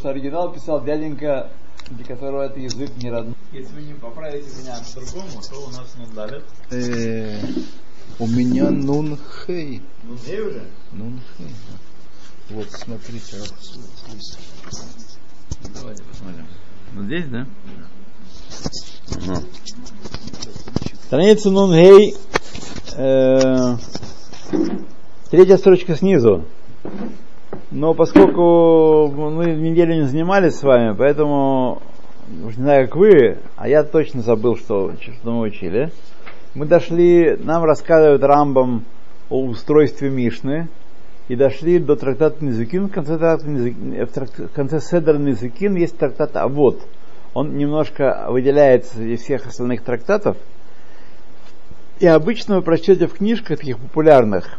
что оригинал писал дяденька, для которого это язык не родной. Если вы не поправите меня к другому, то у нас нун далит. Э, у меня нун хей. Нун хей уже? Нун хей. Вот, смотрите. Давайте посмотрим. Вот здесь, да? Ага. Страница Нун Гей. Э, третья строчка снизу. Но поскольку мы неделю не занимались с вами, поэтому, уж не знаю, как вы, а я точно забыл, что, что мы учили. Мы дошли, нам рассказывают Рамбам о устройстве Мишны, и дошли до трактата Низыкин. В конце, в конце Седер Низыкин есть трактат Авод. Он немножко выделяется из всех остальных трактатов. И обычно вы прочтете в книжках таких популярных,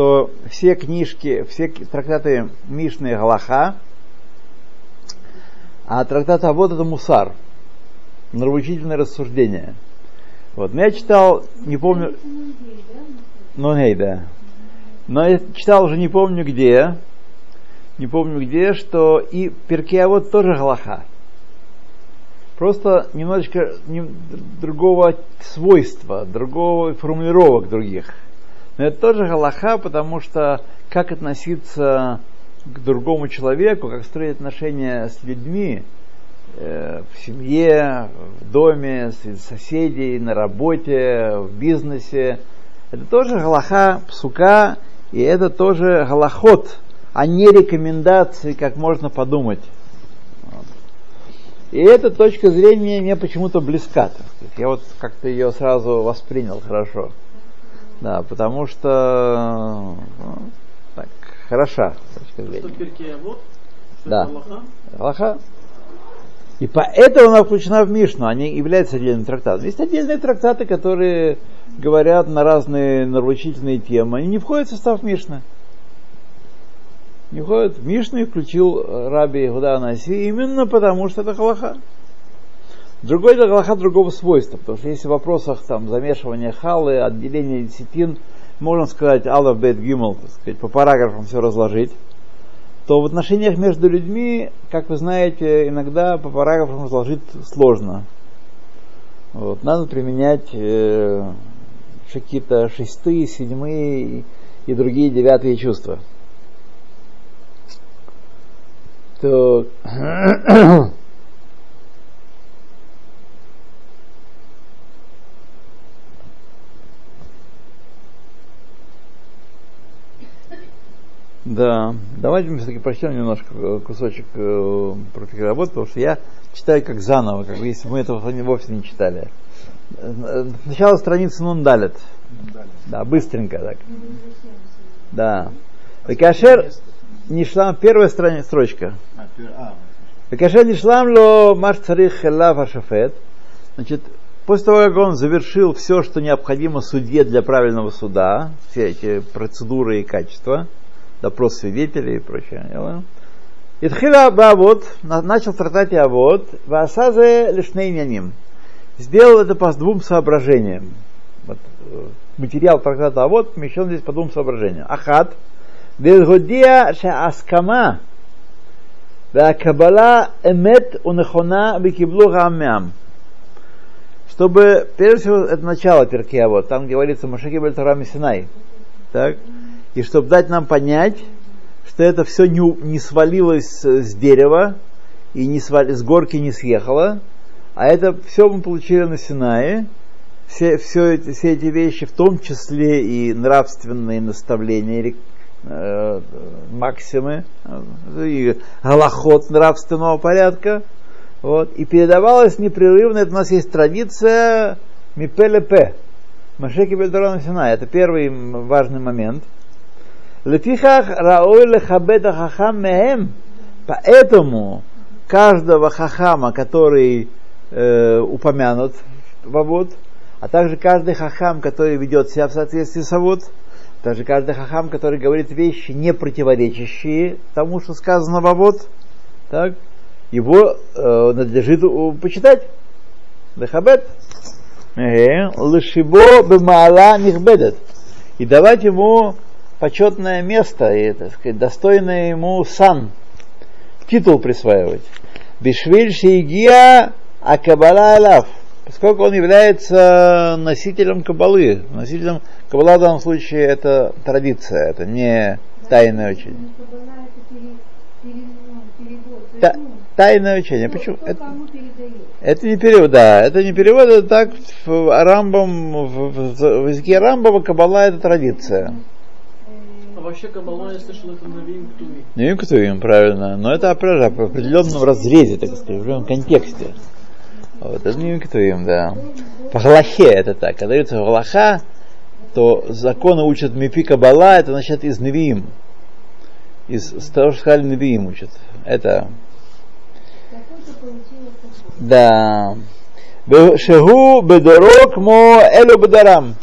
что все книжки, все трактаты Мишны Галаха, а трактат Авод это Мусар, нравоучительное рассуждение. Вот. Но я читал, не помню... Ну, гей, да. Но я читал уже не помню где, не помню где, что и вот тоже Галаха. Просто немножечко не, другого свойства, другого формулировок других. Но это тоже Галаха, потому что как относиться к другому человеку, как строить отношения с людьми, э, в семье, в доме, с соседей, на работе, в бизнесе. Это тоже галаха, псука, и это тоже галахот, а не рекомендации, как можно подумать. И эта точка зрения мне почему-то близка. Я вот как-то ее сразу воспринял хорошо. Да, потому что ну, так, хороша точка зрения. вот? Да. Аллаха? И поэтому она включена в Мишну, они являются отдельным трактатом. Есть отдельные трактаты, которые говорят на разные наручительные темы, они не входят в состав Мишны. Не входят в Мишну и включил Раби Худа Анаси именно потому, что это халаха. Другой это халаха другого свойства, потому что если в вопросах там, замешивания халы, отделения десятин, можно сказать Аллах Бет Гимл, сказать, по параграфам все разложить, то в отношениях между людьми, как вы знаете, иногда по параграфам разложить сложно. Вот. Надо применять э, какие-то шестые, седьмые и другие девятые чувства. То Да, давайте мы все-таки прочтем немножко э, кусочек э, про работы, потому что я читаю как заново, как если мы этого вовсе не читали. Сначала страница Нундалет. Да, быстренько так. Да. Векашер Нишлам, первая страница, строчка. Векашер Нишлам ло маш царих. Значит, после того, как он завершил все, что необходимо судье для правильного суда, все эти процедуры и качества, допрос свидетелей и прочее, Итхила Бавод начал трактат Авод, Васазе лишней няним сделал это по двум соображениям. Вот, э, материал трактата вот помещен здесь по двум соображениям. Ахат, Вильгодия Аскама, Кабала Эмет Унахона Бикиблу Гамям. Чтобы, прежде всего, это начало перкия, вот, там говорится Машаки Бальтарами Синай. Так? И чтобы дать нам понять, что это все не, не свалилось с дерева и не свали, с горки не съехало, а это все мы получили на Синае, все, все, эти, все эти вещи, в том числе и нравственные наставления, э, максимы, э, и галахот нравственного порядка, вот, и передавалось непрерывно, это у нас есть традиция мипелепе, Машеки Бельдорона Синай, это первый важный момент. Лефихах раой лехабеда хахам меем, поэтому каждого хахама, который э, упомянут в Авод, а также каждый хахам, который ведет себя в соответствии с Авод, также каждый хахам, который говорит вещи, не противоречащие тому, что сказано в Авод, так, его э, надлежит почитать. Лехабет. Лышибо бемаала нихбедет. И давать ему почетное место, и, так сказать, достойное ему сан. титул присваивать. Бишвиль Шейгия Акабала Алав. Поскольку он является носителем кабалы. Носителем кабала в данном случае это традиция, это не тайное учение. Та, тайное учение. Почему? Это, это не перевод, да, это не перевод, это так в Рамбам, в, в, в языке Рамбова кабала это традиция. А вообще Каббала, я слышал, это Навим Ктуви. Навим Ктувим, правильно. Но это в определенном разрезе, так сказать, в определенном контексте. Вот, это Навим Ктувим, да. По Галахе это так. Когда говорится Галаха, то законы учат Мипи Кабала, это значит из Навиим. Из того, что сказали Навиим учат. Это... Да. Шеху бедорок мо элю бедарам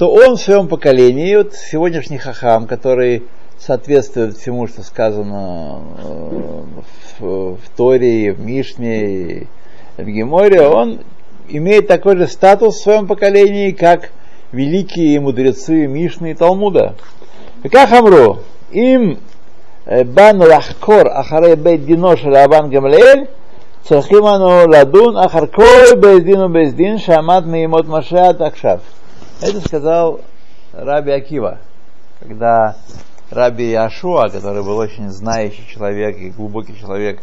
что он в своем поколении, вот сегодняшний хахам, который соответствует всему, что сказано э, в, в Торе, в Мишне, в Геморе, он имеет такой же статус в своем поколении, как великие мудрецы Мишны и Талмуда. Как Амру, им э, бан лахкор ахарей бейт динош рабан гамлель, цахиману ладун ахаркой бейт дину бейт дин шамат миимот машиат акшав. Это сказал Раби Акива, когда Раби Ашуа, который был очень знающий человек и глубокий человек,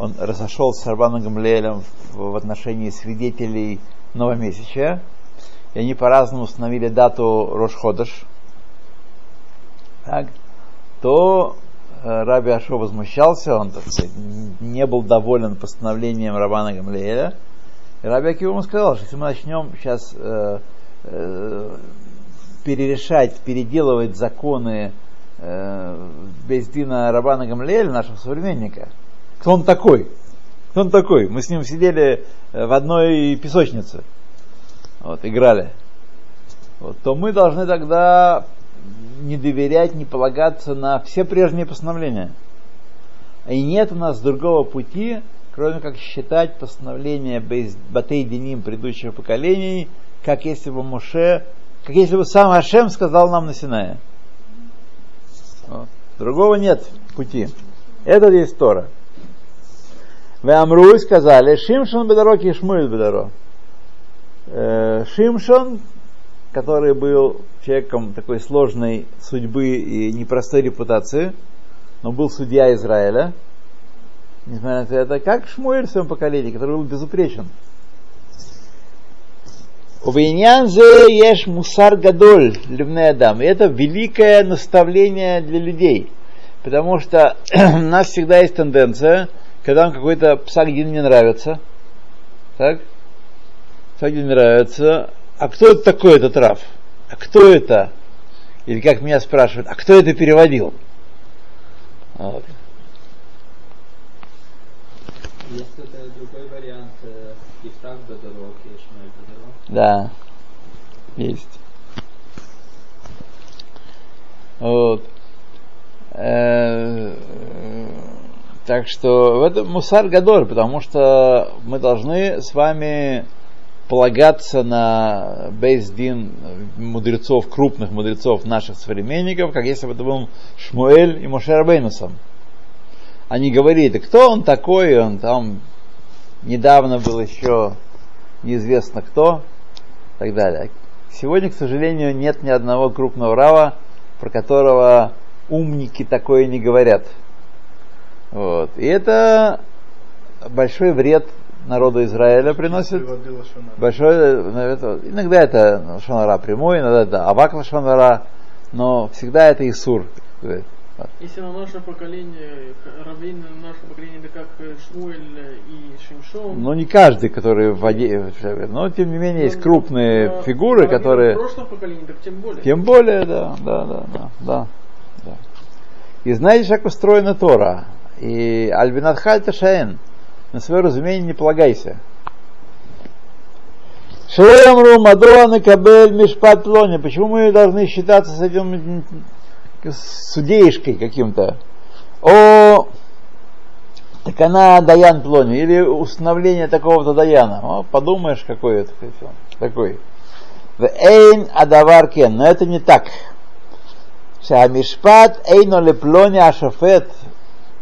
он разошелся с Арбаном Гамлиэлем в, отношении свидетелей новомесячия, и они по-разному установили дату Рошходыш, так, то э, Раби Ашо возмущался, он, так сказать, не был доволен постановлением Рабана Гамлиэля. И Раби Акива ему сказал, что если мы начнем сейчас э, перерешать, переделывать законы э, Бездина Рабана Гамлеэля, нашего современника. Кто он такой? Кто он такой? Мы с ним сидели э, в одной песочнице, вот, играли. Вот, то мы должны тогда не доверять, не полагаться на все прежние постановления. И нет у нас другого пути, кроме как считать постановления Батей Деним предыдущих поколений – как если бы Муше, как если бы сам Ашем сказал нам на Синае. Другого нет пути. Это есть Тора. Вы Амру сказали, Шимшон Бедаро и Шмуэль Бедаро. Э, Шимшон, который был человеком такой сложной судьбы и непростой репутации, но был судья Израиля, несмотря на это, как Шмуэль в своем поколении, который был безупречен. Увейнян зе еш мусар гадоль любный Адам. И это великое наставление для людей. Потому что у нас всегда есть тенденция, когда вам какой-то псагдин не нравится, так? Псагдин не нравится, а кто это такой этот Раф? А кто это? Или как меня спрашивают, а кто это переводил? Вот. Есть это другой вариант, Ифтах Бедорок, Ешмель Бедорок. Да, есть. Вот. Э, так что в этом мусар гадоль, потому что мы должны с вами полагаться на бейздин мудрецов, крупных мудрецов наших современников, как если бы это был Шмуэль и Мошер Бейнусом. Они говорили, кто он такой, он там недавно был еще неизвестно кто, и так далее. Сегодня, к сожалению, нет ни одного крупного рава, про которого умники такое не говорят. Вот. И это большой вред народу Израиля приносит. Большой, иногда это шанара прямой, иногда это авак шанара, но всегда это Исур. Если на наше поколение, раввины на наше поколение, это как Шмуэль и Шимшон. Ну, не каждый, который в воде, но тем не менее есть крупные но, фигуры, которые... В прошлом поколении, так тем более. Тем более, да, да, да, да, да. да. И знаете, как устроена Тора? И Альбинат Хальта Шаэн, на свое разумение не полагайся. Шеямру Мадуана Кабель Мишпат Плони. Почему мы должны считаться с этим судейшкой каким-то. О, так она Даян Плони, или установление такого-то Даяна. О, подумаешь, какой это такой. В Эйн Адавар Кен, но это не так. Шамишпат Эйно Леплони Ашафет,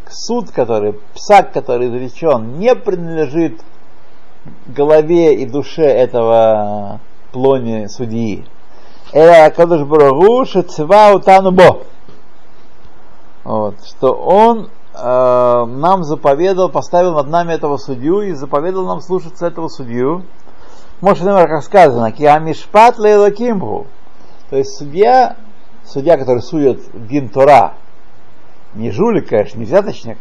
суд, который, псак, который изречен, не принадлежит голове и душе этого плони судьи. Эля Кадуш Барагу Шецева Утану Бо. Вот, что он э, нам заповедал, поставил над нами этого судью и заповедал нам слушаться этого судью. Может, например, как сказано, Киамишпат Лейлакимбу. То есть судья, судья, который судит Дин Тора, не жулик, конечно, не взяточник,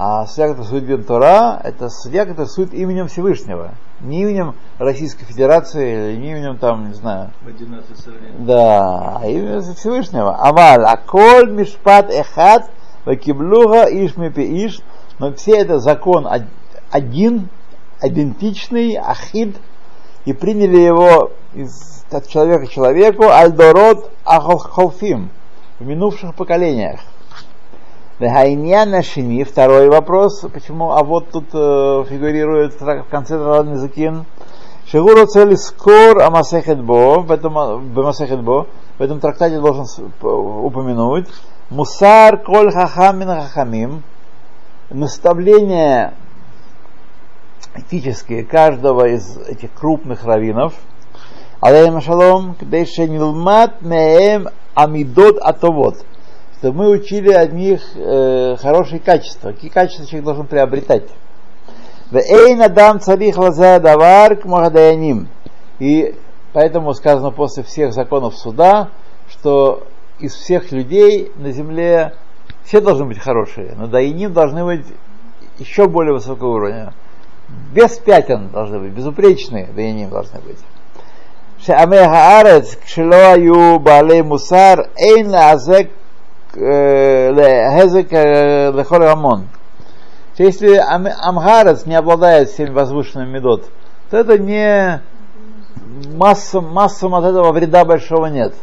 а судит Дин Тора, это который судит именем Всевышнего. Не именем Российской Федерации, или не именем там, не знаю. Да, а именем Всевышнего. Аваль, аколь мишпат эхат, вакиблуга иш иш, но все это закон один, идентичный, ахид, и приняли его из, от человека к человеку, альдород ахолхолфим, в минувших поколениях. Вехайньян шини, второй вопрос, почему, а вот тут э, фигурирует в конце Тарадный Закин, Шигуру цели скор Амасехет Бо, в этом, Бо, в этом трактате должен упомянуть, Мусар коль хахамин хахамим, наставление этические каждого из этих крупных раввинов, алейхим шалом, кдейше нилмат меем амидот атовот, то мы учили от них э, хорошие качества. Какие качества человек должен приобретать? Эйн адам царих лазая давар к. И поэтому сказано после всех законов суда, что из всех людей на земле все должны быть хорошие, но даяним должны быть еще более высокого уровня. Без пятен должны быть, безупречные даяним должны быть. Шамеха арец кшилоаю балей мусар эйн азек Хезек Лехоль Рамон. Если Амгарец не обладает всеми возвышенными медот, то это не массам, массам от этого вреда большого нет.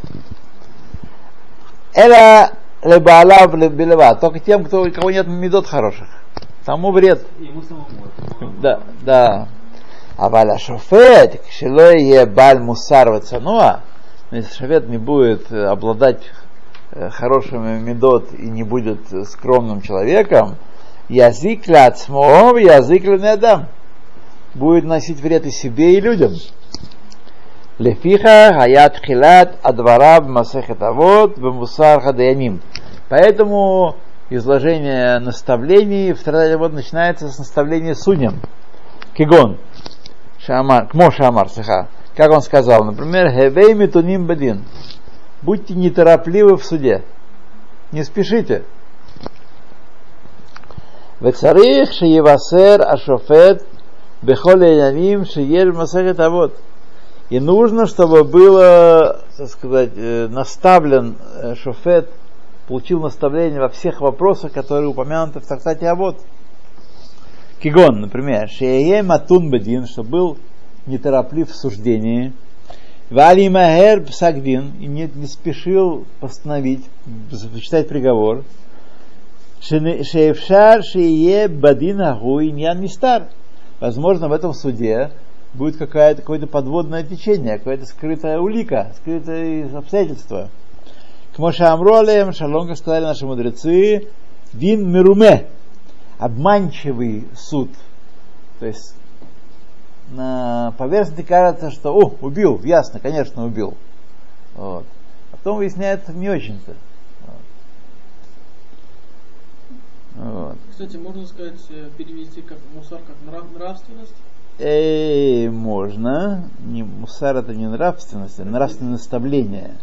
Эля лебаалав лебелева, только тем, кто, у кого нет медот хороших. Тому вред. Да, да. А валя шофет, кшилой е баль мусар вацануа, но если шофет не будет обладать хорошим медот и не будет скромным человеком, язык ляцмо, язык недам будет носить вред и себе, и людям. Лефиха хаят хилат адвараб масехет авод бамусар хадаяним. Поэтому изложение наставлений в Традате вот начинается с наставления судьям. Кигон. Шамар, кмо шамар, саха. Как он сказал, например, хевей метуним бедин. Будьте неторопливы в суде. Не спешите. Вецарих шеевасер ашофет бехоле ямим шеель масахет авод. И нужно, чтобы было, так сказать, э, наставлен э, шофет, получил наставление во всех вопросах, которые упомянуты в трактате Авод. Кигон, например, Шеее атун Бедин, что был нетороплив в суждении – Вали Махер Псагдин, и не, не спешил постановить, зачитать приговор, Шеевшар Шее Бадин Агу Иньян Мистар. Возможно, в этом суде будет какое-то, какое-то подводное течение, какая-то скрытая улика, скрытое обстоятельство. К Мошамролем, шалом, как сказали наши мудрецы, дин мируме, обманчивый суд. То есть на поверхности кажется, что, о, убил, ясно, конечно, убил. Вот. А потом выясняется не очень-то. Вот. Кстати, можно сказать, э, перевести как мусар как нрав, нравственность? Эй, можно. Не, мусар это не нравственность, это нравственное наставление.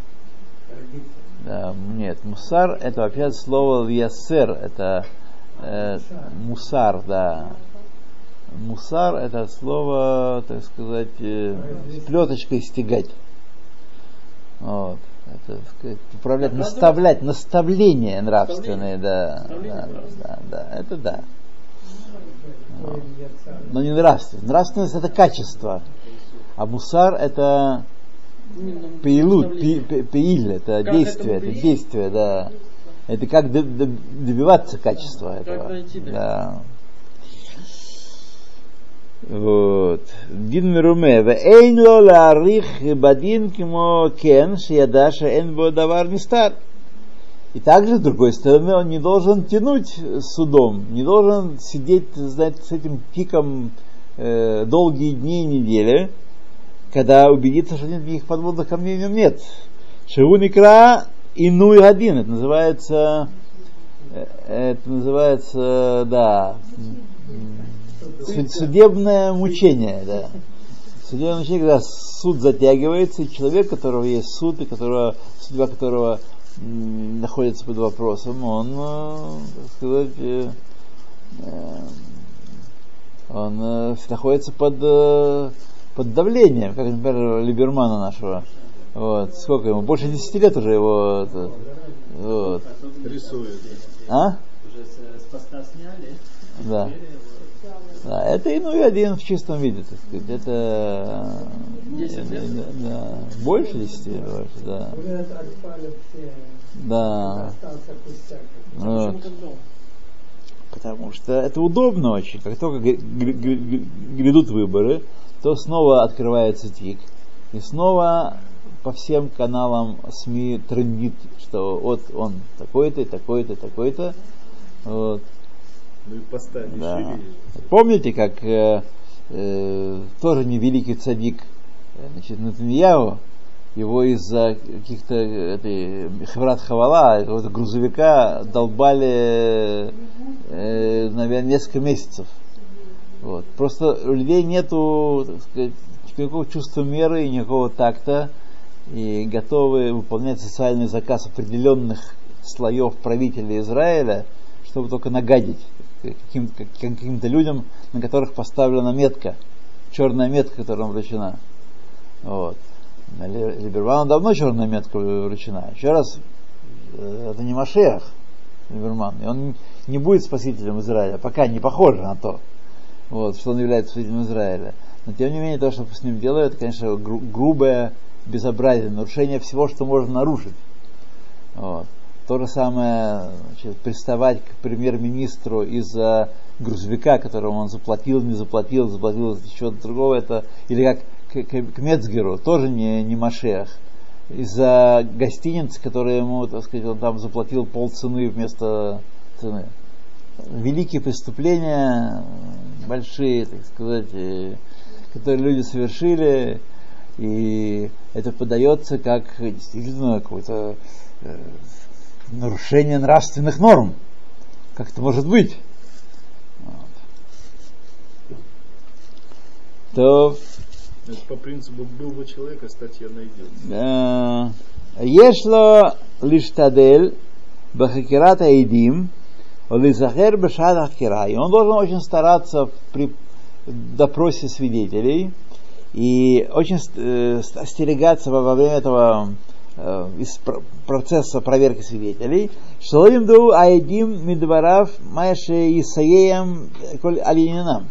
Да, нет, мусар это вообще слово ясер, это э, мусар, да. Мусар это слово, так сказать, э, с плеточкой стегать. Вот. Это, так сказать, управлять, наставлять, наставление нравственное, да, да, да, да, это да. Но не нравственность. Нравственность это качество, а мусар это пеилут, пеиль, это действие, это действие, да. Это как добиваться качества этого. Да. Вот. Дин мируме. Вейн ларих бадин кимо кен, шияда шеэн бо давар нистар. И также, с другой стороны, он не должен тянуть судом, не должен сидеть, знаете, с этим пиком э, долгие дни и недели, когда убедится, что нет никаких подводных камней в нем нет. Шеуникра инуй один, это называется, э, это называется, да, судебное мучение, да. Судебное мучение, когда суд затягивается, и человек, у которого есть суд, и которого, судьба которого находится под вопросом, он, э, так сказать, э, э, он находится под, под давлением, как, например, Либермана нашего. Вот, сколько ему? Больше 10 лет уже его вот. Рисует. А? Уже с поста сняли. Да. Да, это и ну и один в чистом виде, так сказать. Это 10 лет? Да, больше 10 лет, больше, да. Да. Вот. Потому что это удобно очень. Как только грядут выборы, то снова открывается ТИК. И снова по всем каналам СМИ трендит, что вот он такой-то, такой-то, такой-то. Вот. Ну и поставили да. Помните, как э, э, тоже невеликий цадик значит, Натаньяу, его из-за каких-то этой хаврат хавала, какого-то грузовика долбали, э, наверное, несколько месяцев. Вот. Просто у людей нету так сказать, никакого чувства меры и никакого такта, и готовы выполнять социальный заказ определенных слоев правителей Израиля, чтобы только нагадить каким, каким-то людям, на которых поставлена метка, черная метка, которая вручена. Вот. Либерману давно черная метка вручена. Еще раз, э, это не Машех, Либерман. И он не будет спасителем Израиля, пока не похоже на то, вот, что он является спасителем Израиля. Но тем не менее, то, что с ним делают, это, конечно, гру- грубое безобразие, нарушение всего, что можно нарушить. Вот. То же самое значит, приставать к премьер-министру из-за грузовика, которому он заплатил, не заплатил, заплатил чего-то другого, это, или как к, к, к Мецгеру, тоже не, не Машех, из-за гостиницы, которая ему, так сказать, он там заплатил полцены вместо цены. Великие преступления, большие, так сказать, которые люди совершили, и это подается как действительно какой-то э, нарушение нравственных норм. Как это может быть? Вот. То это по принципу был бы человек, а статья найдется. Ешло лиштадель бахакирата идим, лизахер бешад хакира. И он должен очень стараться при допросе свидетелей и очень э, остерегаться во время этого из процесса проверки свидетелей, Шалоим ду айдим мидварав майше исаеям коль алининам,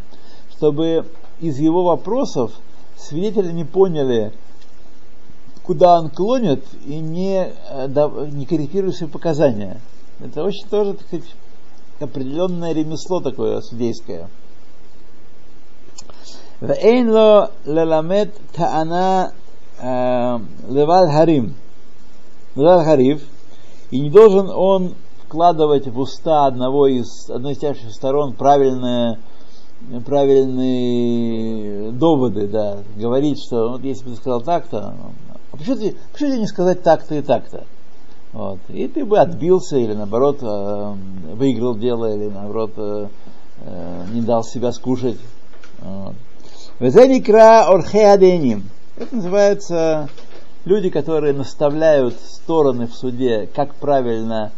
чтобы из его вопросов свидетели не поняли, куда он клонит и не, э, не корректируют свои показания. Это очень тоже, так сказать, определенное ремесло такое судейское. ואין לו ללמד טענה לבד הרים Хариф, и не должен он вкладывать в уста одного из, одной из тяжких сторон правильные, правильные доводы, да, говорить, что вот если бы ты сказал так-то, а почему, ты, почему тебе не сказать так-то и так-то? Вот. И ты бы отбился или наоборот э, выиграл дело, или наоборот э, э, не дал себя скушать. Вот. Это называется люди, которые наставляют стороны в суде, как правильно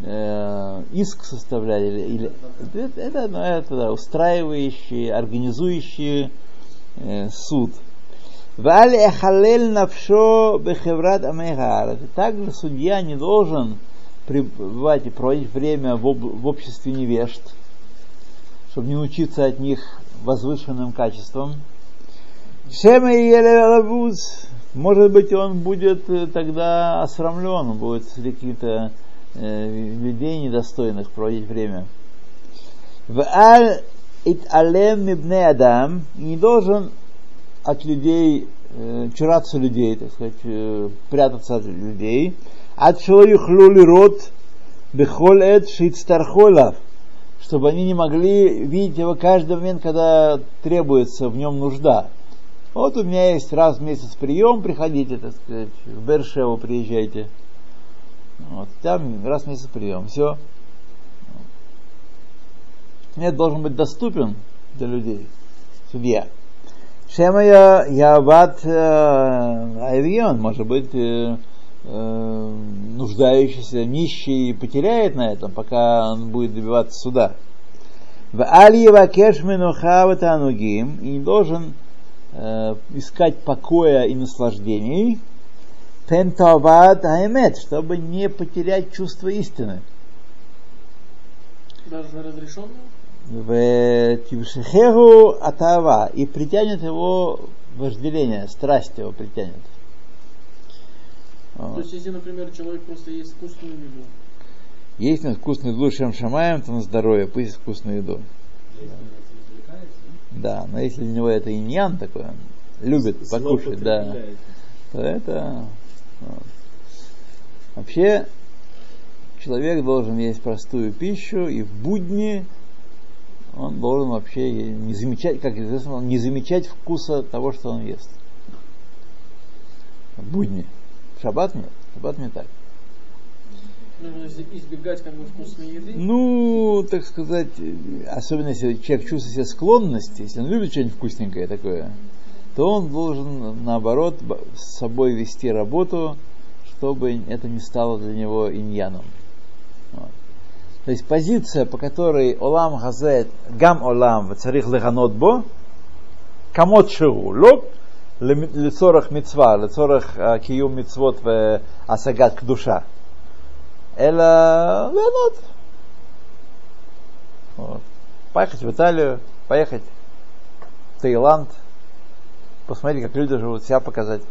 э, иск составлять, или, или это, это, ну, это устраивающие, организующие э, суд. Также судья не должен пребывать и проводить время в, об, в обществе невежд, чтобы не учиться от них возвышенным качествам. Шема и может быть, он будет э, тогда осрамлен, будет среди каких-то э, людей недостойных проводить время. В аль ит алем мибне адам не должен от людей э, чураться людей, так сказать, э, прятаться от людей. От человек рот Бехоль эт шицтархолав, чтобы они не могли видеть его каждый момент, когда требуется в нем нужда. Вот у меня есть раз в месяц прием, приходите, так сказать, в Бершеву приезжайте. Вот, там раз в месяц прием, все. Нет, должен быть доступен для людей, судья. Шемая Яват Айрион, может быть, э, э, нуждающийся, нищий потеряет на этом, пока он будет добиваться суда. В Алиева Кешмину Хаватанугим и должен э, искать покоя и наслаждений, Пентават Аймет, чтобы не потерять чувство истины. Даже на разрешенную? В Тившехеру Атава и притянет его вожделение, страсть его притянет. То есть, если, например, человек просто ест вкусную еду, Есть на вкусную еду Шем Шамаем, то на здоровье, пусть есть вкусную еду. Да, но если для него это иньян такой, он любит покушать, да, то это... вот. Вообще, человек должен есть простую пищу, и в будни он должен вообще не замечать, как известно, не замечать вкуса того, что он ест. В будни. В шаббат нет. В шаббат не так избегать как бы вкусной еды? Ну, так сказать, особенно если человек чувствует себе склонность, если он любит что-нибудь вкусненькое такое, то он должен, наоборот, с собой вести работу, чтобы это не стало для него иньяном. Вот. То есть позиция, по которой Олам Газет, Гам Олам, Царих Леганотбо, Камот Шиу, Лоб, Лицорах Мицва, Лицорах а, Киюм Мицвот, Асагат Кдуша. душа. Эла Леонот. Поехать в Италию, поехать в Таиланд, посмотреть, как люди живут, себя показать.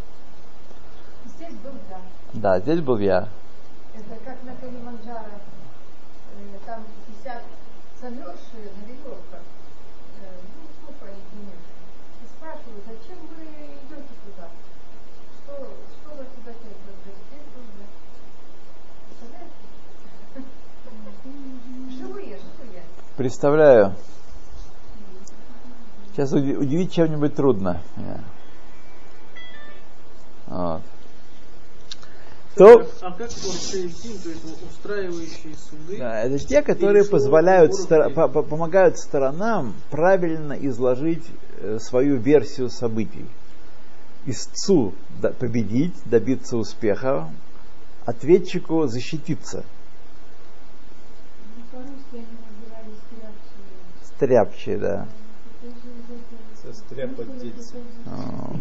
Здесь был я. Да, здесь был я. Это как на Калиманджаро. Э, там 50 замерзшие, Представляю. Сейчас уди- удивить чем-нибудь трудно. Вот. То, А как то есть устраивающие суды? Да, это те, которые позволяют, стор- уроки. по- по- помогают сторонам правильно изложить э, свою версию событий. Истцу победить, добиться успеха, ответчику защититься. Ну, по-русски они назывались Стряпчие, да. Состряпать. А,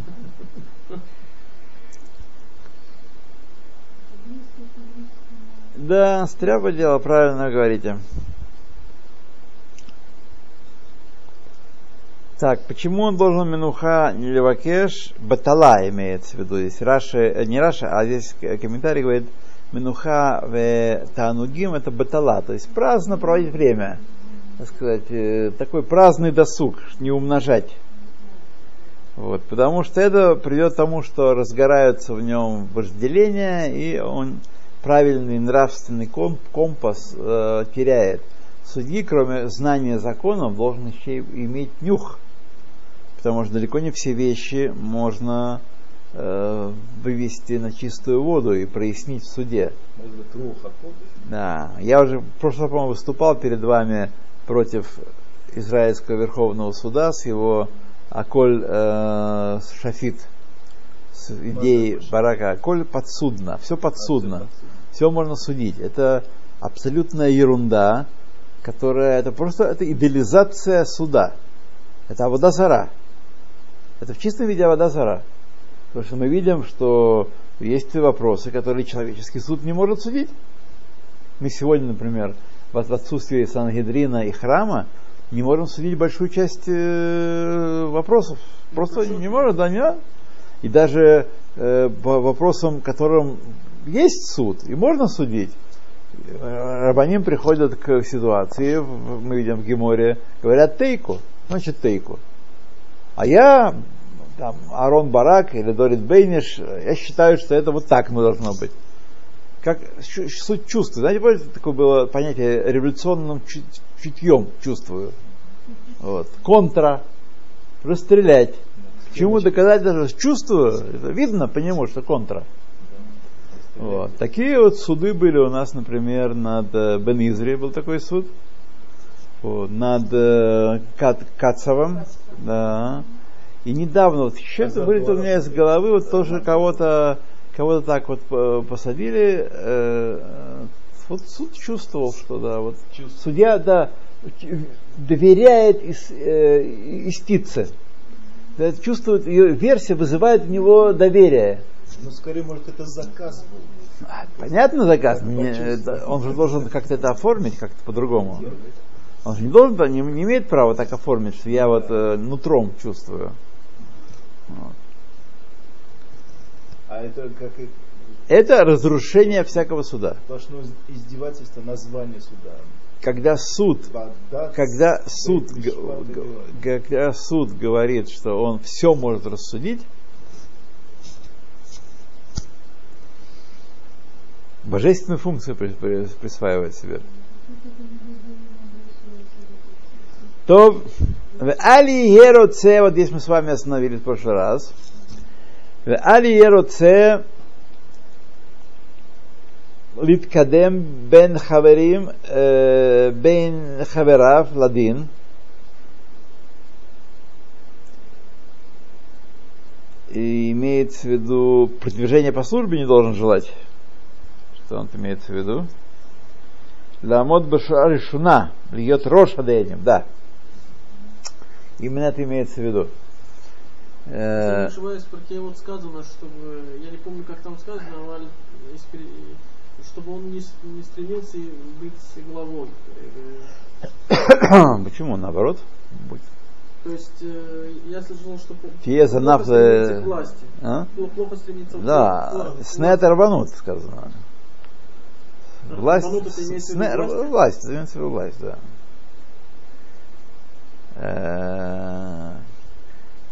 Да, стряпа дело, правильно говорите. Так, почему он должен минуха не левакеш? Батала имеется в виду. Здесь Раши, э, не Раша, а здесь комментарий говорит, минуха в танугим это батала, то есть праздно проводить время. Так сказать, э, такой праздный досуг, не умножать. Вот, потому что это придет к тому, что разгораются в нем вожделения, и он правильный нравственный ком- компас э, теряет. Судьи, кроме знания законов, должен еще иметь нюх, потому что далеко не все вещи можно э, вывести на чистую воду и прояснить в суде. Может быть, руха Да, я уже в прошлый раз, по-моему, выступал перед вами против Израильского Верховного Суда с его Аколь э, Шафит, с идеей Барака. Аколь подсудно, все подсудно, все можно судить. Это абсолютная ерунда, которая, это просто это идеализация суда. Это Аводазара. Это в чистом виде Аводазара. Потому что мы видим, что есть вопросы, которые человеческий суд не может судить. Мы сегодня, например, в отсутствии Сангедрина и храма не можем судить большую часть э, вопросов. Просто не можем, да, не. И даже э, по вопросам, которым есть суд, и можно судить, э, Рабаним приходят к ситуации, мы видим в Геморе, говорят тейку, значит тейку. А я, там, Арон Барак или Дорит Бейниш, я считаю, что это вот так должно быть. Как суть чувства. Знаете, помните, такое было понятие революционным чу- чутьем чувствую. Вот. Контра. Расстрелять. Чему доказать даже чувствую, это видно по нему, что контра. Вот. Такие вот суды были у нас, например, над э, Бен Изри был такой суд, вот, над э, Кат, Кацовым, да. И недавно вот что-то вылетело у меня из головы, вот тоже кого-то кого-то так вот э, посадили, э, вот суд чувствовал, что да, вот судья, да, доверяет ис- э, истице. Да, чувствует, ее версия вызывает у него доверие. Ну, скорее, может, это заказ был. А, Понятно заказ? Мне это- он же должен как-то это оформить как-то по-другому. Он же не должен, не, не имеет права так оформить, что я вот э, нутром чувствую. Вот. А это как и Это разрушение всякого суда. сплошное издевательство названия суда. Когда суд, когда суд, когда суд говорит, что он все может рассудить, божественную функцию при- при- присваивает себе. То в Али Ероце, вот здесь мы с вами остановились в прошлый раз. В Али Ероце להתקדם בין חברים, אה, בין חבריו לדין. И имеется в виду продвижение по службе не должен желать. Что он имеется в виду? Ламот башуа решуна, льет роша денем, да. Именно это имеется в виду. Э, ошибаюсь, парке вот сказано, чтобы, я не помню, как там сказано, чтобы он не, не стремился быть главой. Э, Почему наоборот? Будь. То есть, э, я слышал, что п- Тие за плохо нафта- к власти. А? Плохо, к Да, власти. снет рванут, сказано. Власть, сне- власть? власть, власть, да.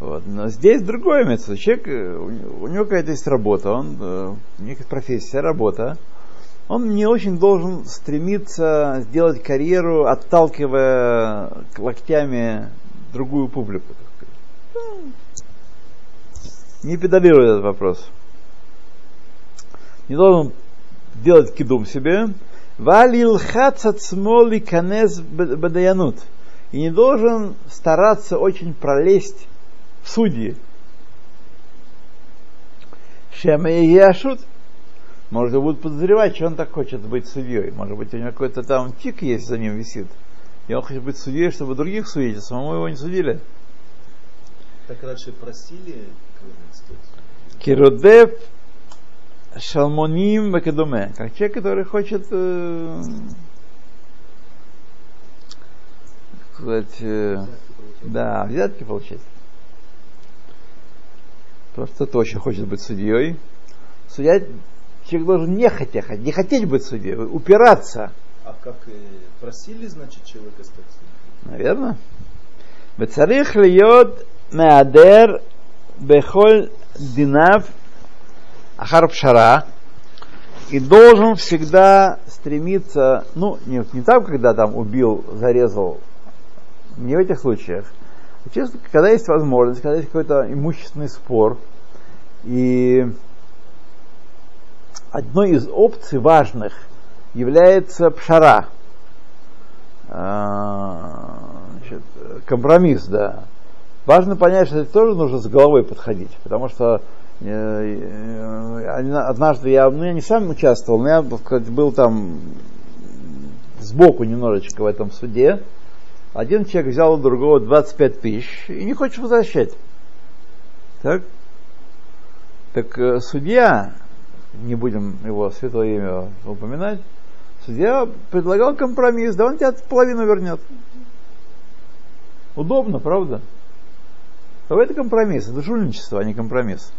Вот. Но здесь другое имеется. Человек, э, у него- какая-то есть работа, он, э, у него есть профессия, работа. Он не очень должен стремиться сделать карьеру, отталкивая локтями другую публику. Ну, Не педалирует этот вопрос. Не должен делать кидум себе. Валил хацацмоли канез бадаянут. И не должен стараться очень пролезть судьи. Шема яшут. Может, будут подозревать, что он так хочет быть судьей. Может быть, у него какой-то там тик есть, за ним висит. И он хочет быть судьей, чтобы других судить, а самому его не судили. Так раньше просили Киродев Шалмоним Бакедуме. Как человек, который хочет э, сказать, э, да, взятки получать. Просто кто очень хочет быть судьей. Судья, человек должен не хотеть, не хотеть быть судьей, упираться. А как э, просили, значит, человека стать судьей? Наверное. וצריך להיות מהדר בכל דיניו אחר пшара и должен всегда стремиться, ну, не, не так, когда там убил, зарезал, не в этих случаях, честно, когда есть возможность, когда есть какой-то имущественный спор, и одной из опций важных является пшара, а, значит, компромисс, да. Важно понять, что это тоже нужно с головой подходить, потому что э, э, однажды я, ну, я не сам участвовал, но я, так сказать, был там сбоку немножечко в этом суде. Один человек взял у другого 25 тысяч и не хочет возвращать. Так? Так э, судья, не будем его святое имя упоминать, судья предлагал компромисс, да он тебя половину вернет. Удобно, правда? А это компромисс, это жульничество, а не компромисс.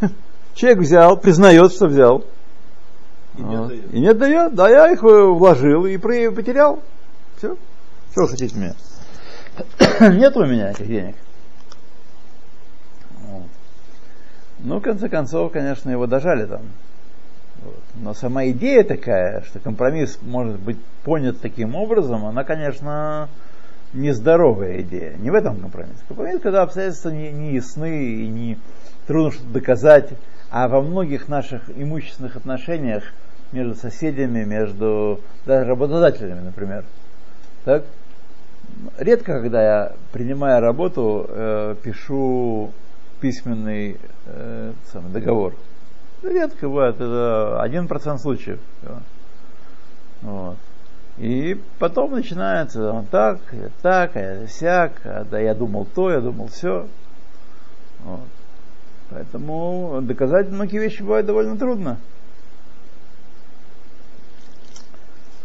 Человек взял, признает, что взял. И не Вот. отдает. И не отдает. Да, я их э, вложил и потерял. Все. Что вы хотите меня? Нет у меня этих денег. Вот. Ну, в конце концов, конечно, его дожали там. Вот. Но сама идея такая, что компромисс может быть понят таким образом, она, конечно, нездоровая идея. Не в этом компромисс. Компромисс, когда обстоятельства не, не ясны и не трудно что-то доказать, а во многих наших имущественных отношениях между соседями, между даже работодателями, например. Так? Редко, когда я, принимая работу, э, пишу письменный э, самый, договор. Редко бывает, это один процент случаев. Вот. И потом начинается он так, я так, а я сяк, а, да я думал то, я думал все. Вот. Поэтому доказать многие вещи бывает довольно трудно.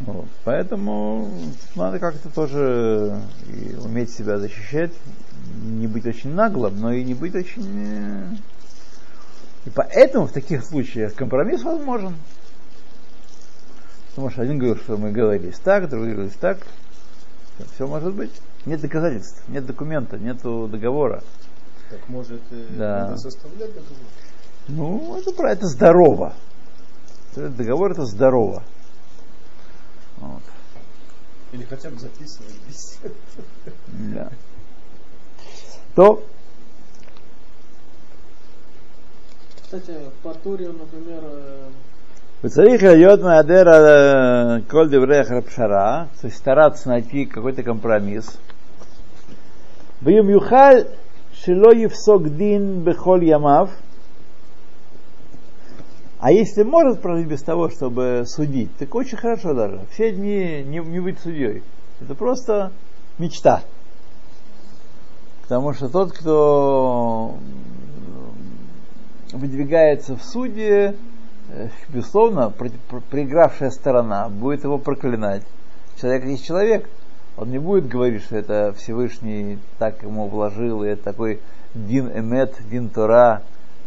Вот. Поэтому надо как-то тоже уметь себя защищать, не быть очень наглым, но и не быть очень... Э, и поэтому в таких случаях компромисс возможен. Потому что один говорит, что мы говорили так, другой говорит так. Все может быть. Нет доказательств, нет документа, нет договора. Так может Да. надо составлять договор? Ну, это, про- это здорово. Договор это здорово. Вот. Или хотя бы записывать беседу. Да. То Кстати, по Туре, например... Э, Царих Айот Мадера э, Коль Деврея Храпшара, то есть стараться найти какой-то компромисс. Бьем Юхаль Шило Евсок Дин Бехоль Ямав – а если может прожить без того, чтобы судить, так очень хорошо даже. Все дни не, не быть судьей. Это просто мечта. Потому что тот, кто выдвигается в суде, э, безусловно, про- про- проигравшая сторона будет его проклинать. Человек есть человек. Он не будет говорить, что это Всевышний так ему вложил, и это такой Дин Эмет, Дин Тора,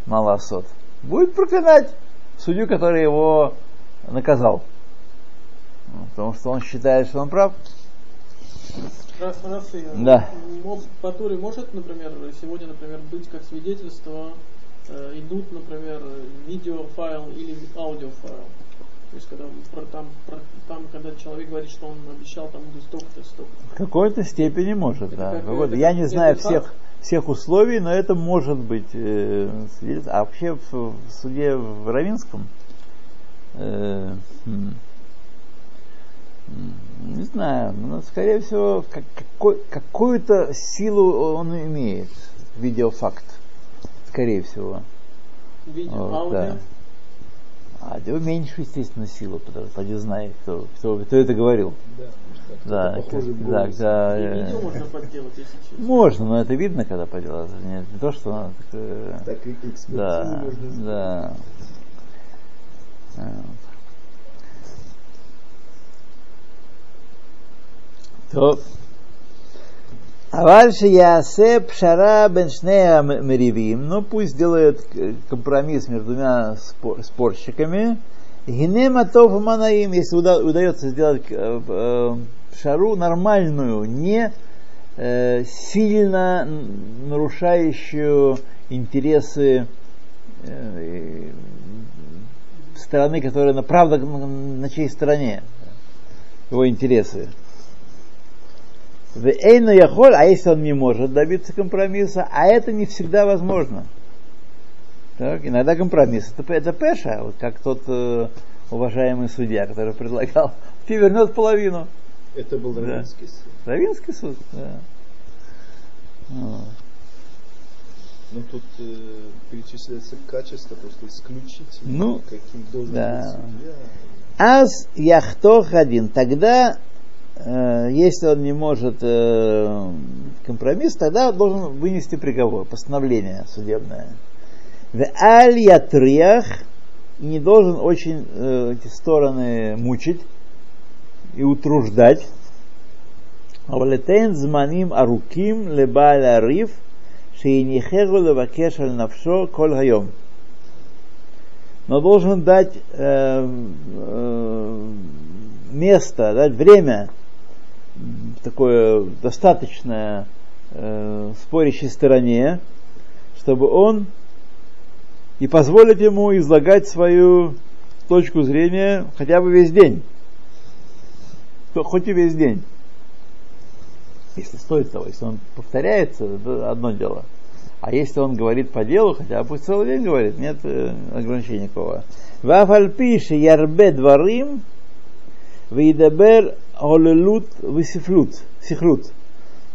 Маласот. Будет проклинать судью, который его наказал. Потому что он считает, что он прав. Ра- Рафи, Да. Торе может, например, сегодня, например, быть как свидетельство, э, идут, например, видеофайл или аудиофайл. То есть, когда про- там, про- там, когда человек говорит, что он обещал там столько-то, столько-то. В какой-то степени может, Это да. как- это Я не знаю первый всех. Всех условий, но это может быть э, свидетельство. А вообще в, в суде в Равинском э, не знаю, но, скорее всего, как- какой, какую-то силу он имеет, видеофакт, скорее всего. Видео, Вот, аудио. да. А его меньше, естественно, силу, потому что поди знай, кто, кто, кто это говорил. Да, да, да, когда, э, можно подделать, если честно. Можно, но это видно, когда поделать. Не, не то, что так, э, так да, можно. Да. Э, то. А дальше я беншнея меривим, но ну, пусть делает э, компромисс между двумя спор, спорщиками. Гинема тоф манаим, если удается сделать э, пшару нормальную, не э, сильно нарушающую интересы э, стороны, которая на правда на чьей стороне его интересы. В Эйну Яхоль, а если он не может добиться компромисса, а это не всегда возможно. Так, иногда компромисс это, это пеша, вот как тот э, уважаемый судья, который предлагал, ты вернет половину. Это был Да. Равинский суд. Равинский суд, да. Вот. Ну тут э, перечисляется качество просто исключительно. Ну, каким должен да. быть судья. Аз яхтох один. Тогда, э, если он не может э, компромисс, тогда он должен вынести приговор, постановление судебное. В аль ятриях не должен очень э, эти стороны мучить и утруждать. Авлетен зманим аруким лебаля риф шейнихегу левакеш аль навшо коль хайом. Но должен дать э, э, место, дать время такое достаточное э, спорящей стороне, чтобы он и позволить ему излагать свою точку зрения хотя бы весь день. Хоть и весь день. Если стоит того, если он повторяется, это одно дело. А если он говорит по делу, хотя бы целый день говорит, нет э, ограничения никакого. Вафальпиши ярбе дворим, вейдабер олелут висифлут, сихрут.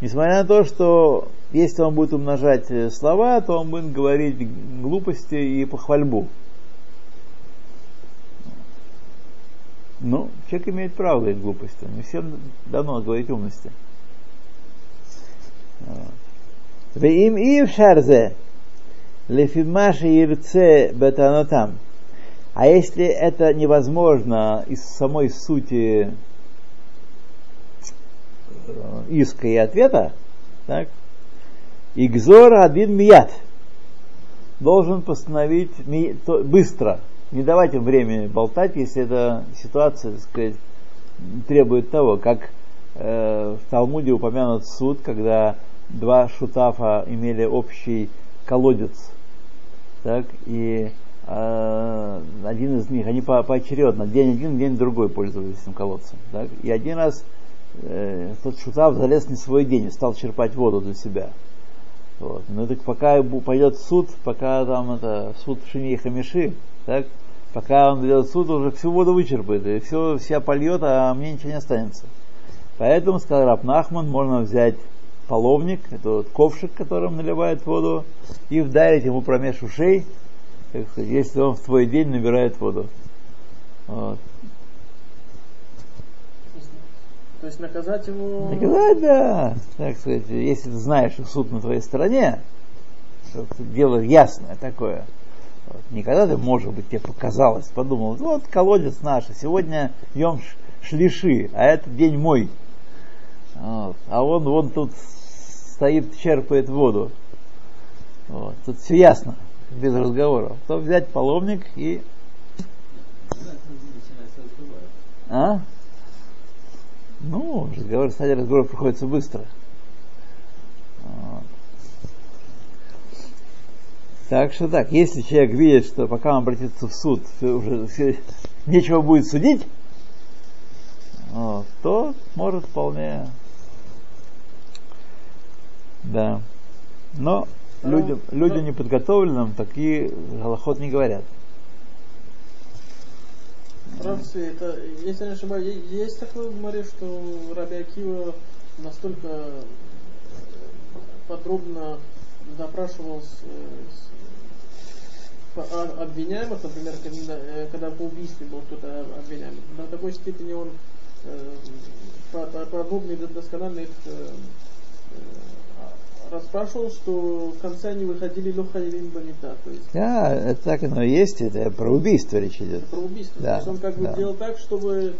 Несмотря на то, что если он будет умножать э, слова, то он будет говорить глупости и похвальбу. Ну, человек имеет право говорить глупости. Не всем дано говорить умности. им אי אפשר זה, לפי מה שירצה בטענתם, а если это невозможно из самой сути э, иска и ответа, так, Игзор один мият должен постановить быстро – не давать им времени болтать, если эта ситуация, так сказать, требует того, как э, в Талмуде упомянут суд, когда два шутафа имели общий колодец, так, и э, один из них, они по, поочередно, день один, день другой пользовались этим колодцем. Так, и один раз э, тот шутаф залез не свой день и стал черпать воду для себя. Вот. Ну так пока пойдет суд, пока там это суд Шини и Хамиши, так, пока он идет суд, уже всю воду вычерпает, и все, вся польет, а мне ничего не останется. Поэтому, сказал Раб Нахман, можно взять половник, это вот ковшик, которым наливает воду, и вдарить ему промеж ушей, если он в твой день набирает воду. Вот. То есть наказать его... Наказать, да. Так сказать, если ты знаешь, что суд на твоей стороне, что дело ясное такое. Никогда ты, может быть, тебе показалось, подумал, вот колодец наш, сегодня ем шлиши, а это день мой. Вот. А он вон тут стоит, черпает воду. Вот. Тут все ясно, без разговоров. То взять половник и... А? Ну, разговор, кстати, разговор приходится быстро. Вот. Так что так, если человек видит, что пока он обратится в суд, уже нечего будет судить, вот, то может вполне да. Но а, людям, но... людям неподготовленным такие голоход не говорят. Равцы, это, если не ошибаюсь, есть такое в море, что Раби Акива настолько э, подробно допрашивал с, с, обвиняемых, например, когда, э, когда по убийстве был кто-то обвиняемый, до такой степени он э, подробно и досконально их э, расспрашивал, что в конце они выходили лохалин банита. То есть, да, это так оно и есть, это про убийство речь идет. Про убийство. Да, то есть он как бы да. делал так, чтобы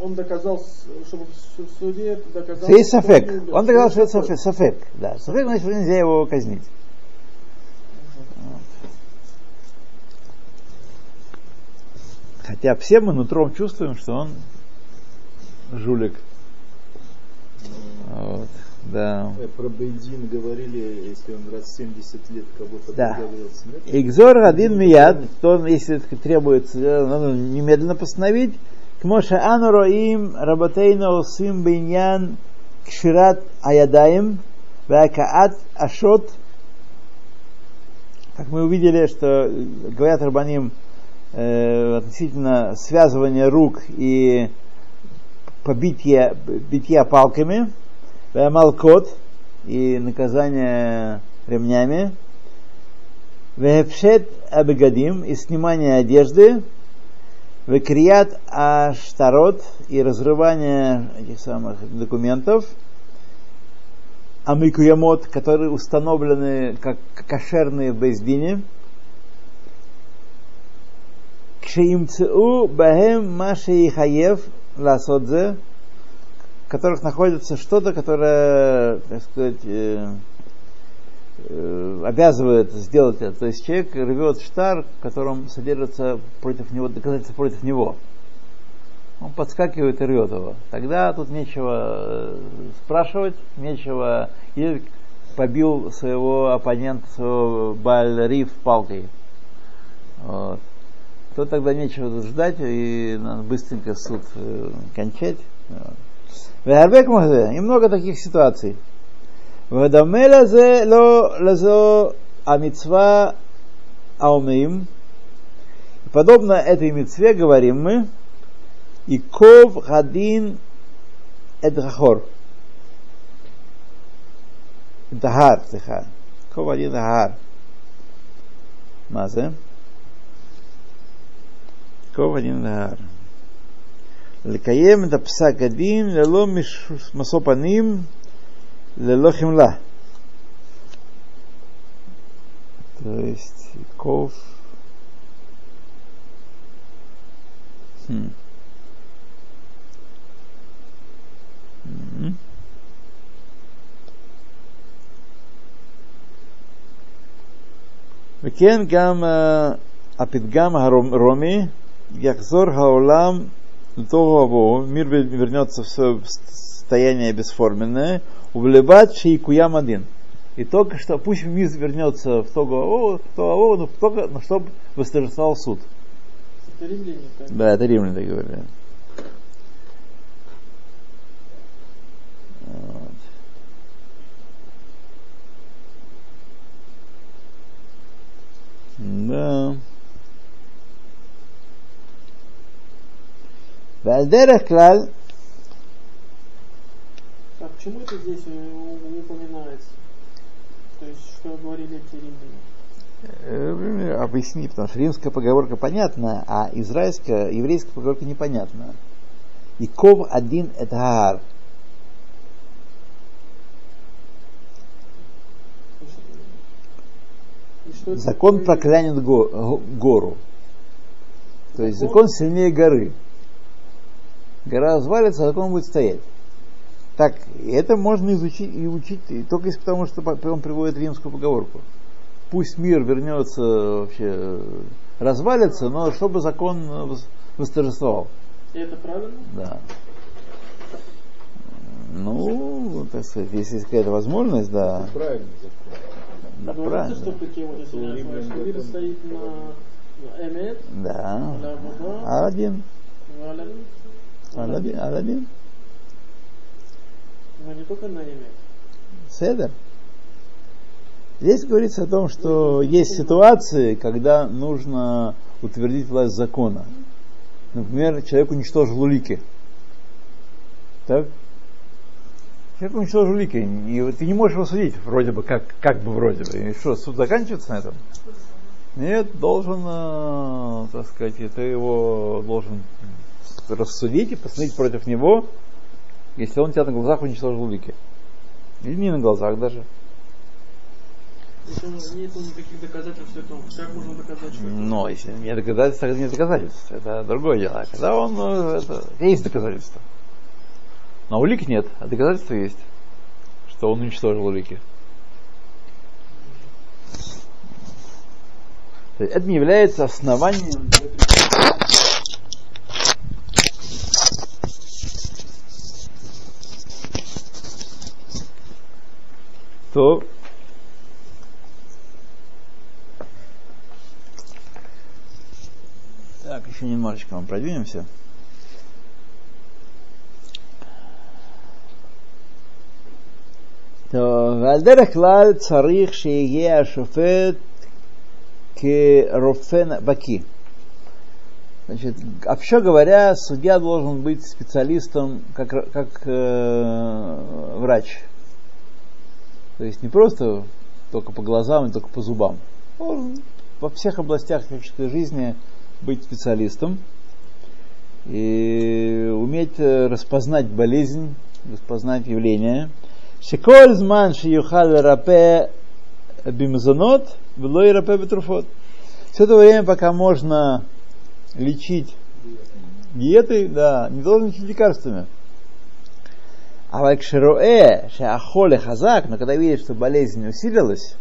он доказал, чтобы в суде доказал... Есть сафек. Он доказал, что это сафек да. Сафек, значит, нельзя его казнить. Хотя все мы нутром чувствуем, что он жулик. Вот. Да. Э, про Бейдин говорили, если он раз 70 лет кого-то да. приговаривал Игзор один мияд, то если требуется, надо немедленно постановить. к Кмоша ануроим рабатейна усим биньян кшират аядаим вакаат ашот. Как мы увидели, что говорят Рабаним э, относительно связывания рук и побития битья палками – Малкот и наказание ремнями. Вепшет абегадим и снимание одежды. Векрият аштарот и разрывание этих самых документов. Амикуямот, которые установлены как кошерные в Бездине. Кшеимцеу бахем маши хаев ласодзе в которых находится что-то, которое, так сказать, э, э, обязывает сделать это. То есть человек рвет штар, в котором содержится против него, доказательства против него. Он подскакивает и рвет его. Тогда тут нечего э, спрашивать, нечего... Или побил своего оппонента, своего Баль Риф палкой. Вот то тогда нечего тут ждать, и надо быстренько суд э, кончать. Вегарбек Махзе, и много таких ситуаций. ודומה לזה, לא לזו המצווה האומרים, подобно этой мецве говорим мы, и ков хадин эдхахор. דהר, סליחה. כובע דין דהר. מה זה? כובע דין דהר. לקיים את הפסק הדין ללא משוא פנים, ללא חמלה. То есть ков. Хм. Mm-hmm. וכן גם הפתגם הרומי, Яхзор Хаулам Тогаву, мир вернется в свое состояние бесформенное, увлевать Шейкуям один. И только что, пусть мир вернется в Тогаву, но только, но чтобы восторжествовал суд. Это римляне так. Да, это римляне так говорили. Вальдерах клаль. А почему это здесь упоминается? То есть, что говорили эти римляне? Э, объясни, потому что римская поговорка понятна, а израильская, еврейская поговорка непонятна. И ков один это гар. Закон проклянет гору. То есть закон сильнее горы. Гора развалится, а закон будет стоять. Так, это можно изучить и учить только если потому, что он приводит римскую поговорку. Пусть мир вернется вообще, развалится, но чтобы закон восторжествовал. И это правильно? Да. Ну, так сказать, если есть какая-то возможность, да. Это правильно. Да, Говорится, правильно. что каким, если я знаю, что мир стоит на, эмет, Да. на Аладдин. Аладдин. Но не только на эмет. Седер. Здесь говорится о том, что есть ситуации, когда нужно утвердить власть закона. Например, человек уничтожил улики. Так? Человек уничтожил улики, и ты не можешь его судить, вроде бы, как, как бы вроде бы. И что, суд заканчивается на этом? Нет, должен, э, так сказать, ты его должен рассудить и посмотреть против него, если он тебя на глазах уничтожил улики. Или не на глазах даже. Если нет никаких доказательств этого, как можно доказать, что это? Но если нет доказательств, тогда нет доказательств. Это другое дело. Когда он, э, это, есть доказательства. Но улик нет, а доказательства есть, что он уничтожил улики. Это не является основанием для То так, еще немножечко мы продвинемся. То Вальдерах Лаль Царих Шиеге Ашуфет Рофен Баки. Значит, вообще говоря, судья должен быть специалистом, как, как э, врач. То есть не просто только по глазам и только по зубам. Он во всех областях человеческой жизни быть специалистом и уметь распознать болезнь, распознать явление. Шиколь шиюхал рапе бимзанот, было и рапе бетруфот. Все это время, пока можно лечить диетой, да, не должен лечить лекарствами. А вайкшероэ шеахоле хазак, но когда видит, что болезнь усилилась,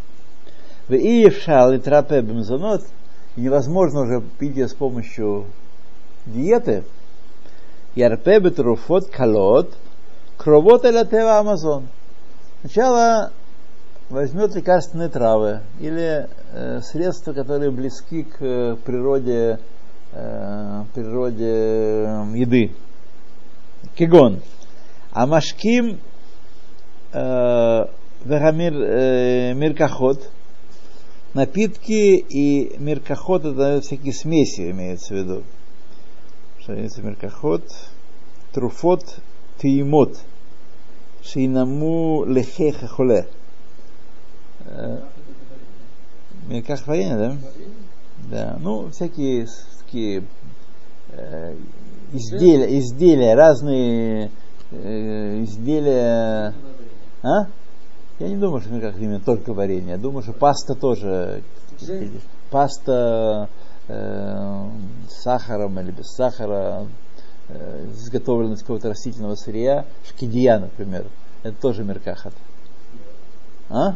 в иевшал и трапе бимзанот, и невозможно уже пить ее с помощью диеты, ярпе бетруфот калот, кровот элатева амазон. Сначала возьмет лекарственные травы или э, средства, которые близки к э, природе э, природе э, еды. Кигон. А машким э, вегамир э, миркахот, напитки и миркахот это всякие смеси имеется в виду. Что имеется миркахот, труфот, тиимот, шейнаму лехеха холе. Э, Мирках варенье, да? Да, ну, всякие такие э, изделия, изделия, разные изделия. А? Я не думаю, что мирках именно только варенье. Я думаю, что паста тоже. Паста э, с сахаром или без сахара, э, изготовлена из какого-то растительного сырья, шкидия, например. Это тоже меркахат. А?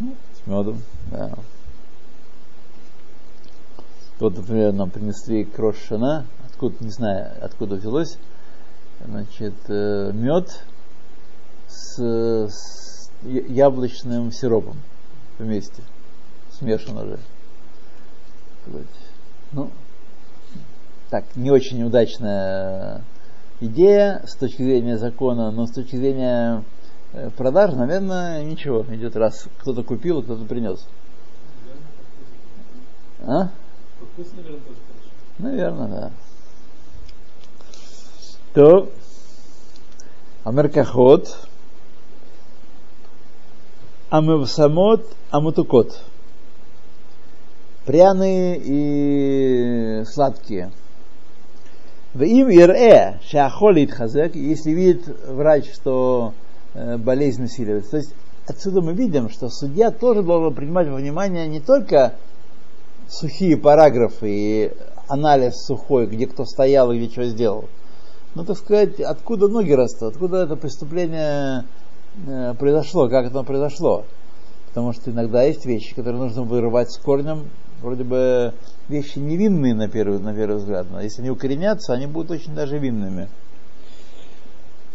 С медом, да. Вот, например, нам принесли крошана, откуда, не знаю, откуда взялось, значит, э, мед с, с яблочным сиропом вместе, смешан уже. Ну, так, не очень удачная идея с точки зрения закона, но с точки зрения э, продажи, наверное, ничего. Идет раз кто-то купил, кто-то принес. А? Наверное, да. То Амеркахот Амевсамот Амутукот пряные и сладкие. В им ире шахолит хазек, если видит врач, что э, болезнь усиливается. То есть отсюда мы видим, что судья тоже должен принимать во внимание не только сухие параграфы и анализ сухой, где кто стоял и где что сделал. Но, так сказать, откуда ноги растут, откуда это преступление э, произошло, как это произошло. Потому что иногда есть вещи, которые нужно вырывать с корнем, вроде бы вещи невинные на первый, на первый взгляд, но если они укоренятся, они будут очень даже винными.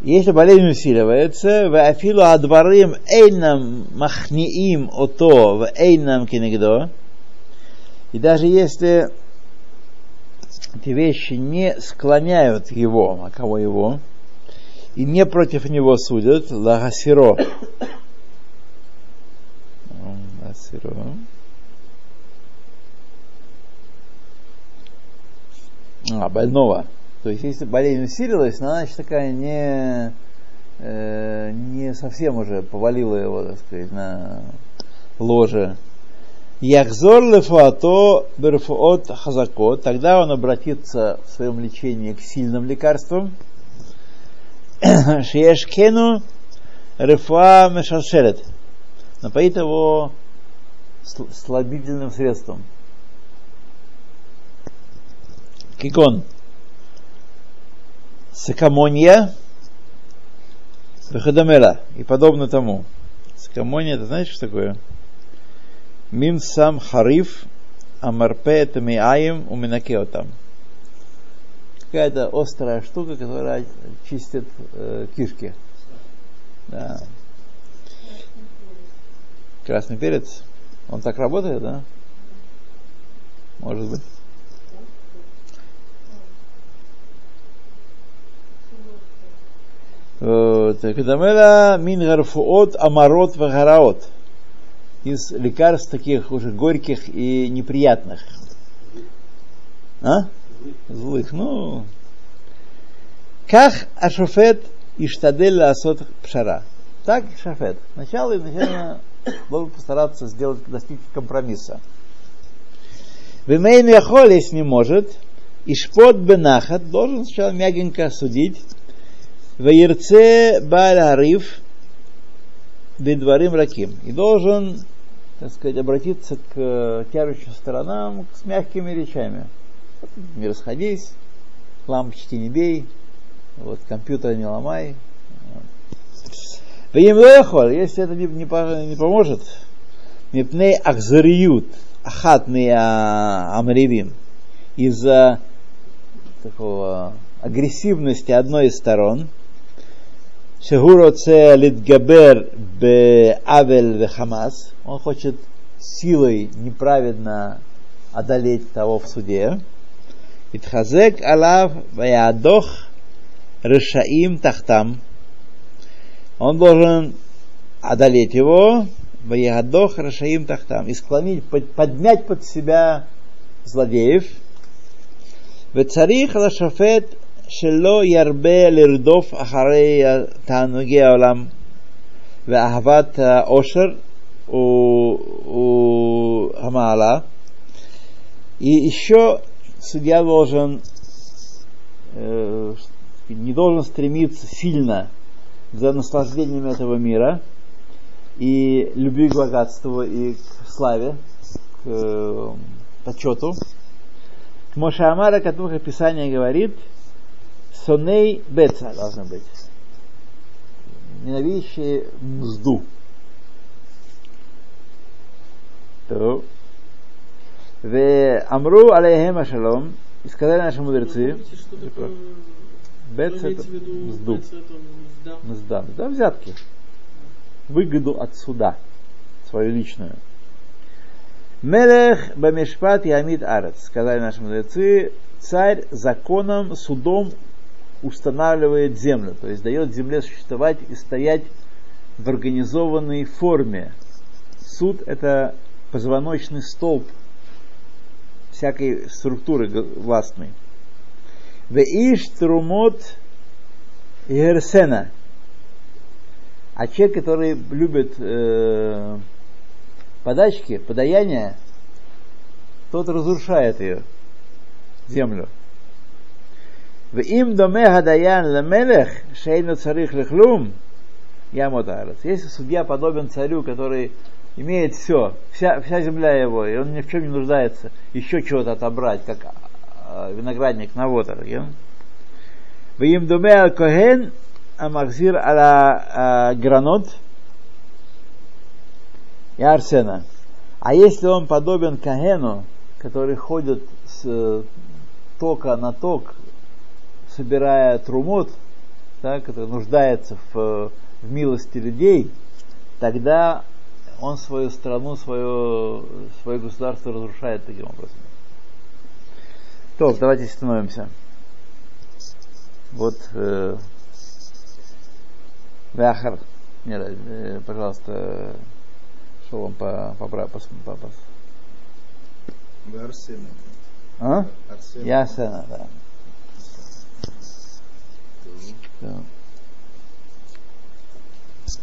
Если болезнь усиливается, в афилу адварим эйнам махниим ото в эйнам кинегдо, и даже если эти вещи не склоняют его, а кого его, и не против него судят, лагасиро. Лагасиро. А, больного. То есть, если болезнь усилилась, она, значит, такая не, э, не совсем уже повалила его, так сказать, на ложе. Яхзор лефуато берфуот хазако, тогда он обратится в своем лечении к сильным лекарствам. Шиешкену рефуа мешашелет. Напоит его слабительным средством. Кикон. Сакамонья, Вахадамела и подобно тому. Сакамония, это знаете, что такое? Мим сам хариф, амарпе это миаем у там. Какая-то острая штука, которая чистит э, кишки. Да. Красный перец. Он так работает, да? Может быть. Кадамела мин гарфуот амарот вагараот. Из лекарств таких уже горьких и неприятных. А? Злых. Ну. Как ашофет иштадель асот пшара. Так шафет. Сначала изначально должен постараться сделать, достичь компромисса. Вимейн яхоль, если не может, ишпот бенахат, должен сначала мягенько судить, Ваерце Балариф Бедварим Раким. И должен, так сказать, обратиться к тярущим сторонам с мягкими речами. Не расходись, лампочки не бей, вот, компьютер не ломай. Если это не, не, не поможет, Мипней Ахзариют, Ахатный Амревим, из-за такого агрессивности одной из сторон – Шегуроце литгабер бе авель Хамас? Он хочет силой неправедно одолеть того в суде. Итхазек алав ваядох решаим тахтам. Он должен одолеть его, ваядох решаим тахтам, и склонить, поднять под себя злодеев. Вецарих лашафет שלא ירבה לרדוף אחרי תענוגי העולם ואהבת העושר המעלה. И еще судья должен э, не должен стремиться сильно за наслаждением этого мира и любви к богатству и к славе, к э, почету. К Мошамара, которых Писание говорит, соней беца должно быть. Ненавидящие мзду. То. В Амру алейхем ашалом, и сказали наши мудрецы, Бец это мзду. Мзда. Мзда взятки. Выгоду от суда. Свою личную. Мелех бамешпат ямид арец. Сказали наши мудрецы, царь законом, судом устанавливает землю, то есть дает земле существовать и стоять в организованной форме. Суд – это позвоночный столб всякой структуры властной. В иш трумот герсена. А человек, который любит э, подачки, подаяния, тот разрушает ее, землю. Им доме гадаян лемелех шейну царих лехлум ямот арец. Если судья подобен царю, который имеет все, вся, вся земля его, и он ни в чем не нуждается, еще чего-то отобрать, как виноградник на вотер. В им доме аль коген амахзир ала гранот и арсена. А если он подобен Кагену, который ходит с тока на ток, собирая трумот, да, который нуждается в, в милости людей, тогда он свою страну, свое, свое государство разрушает таким образом. То, давайте остановимся. Вот э, Вяхар, нет, э, пожалуйста, что вам по, по, по, по, по, по. Вы Арсена. А? Арсена. Я Арсена, да. Тоже. да.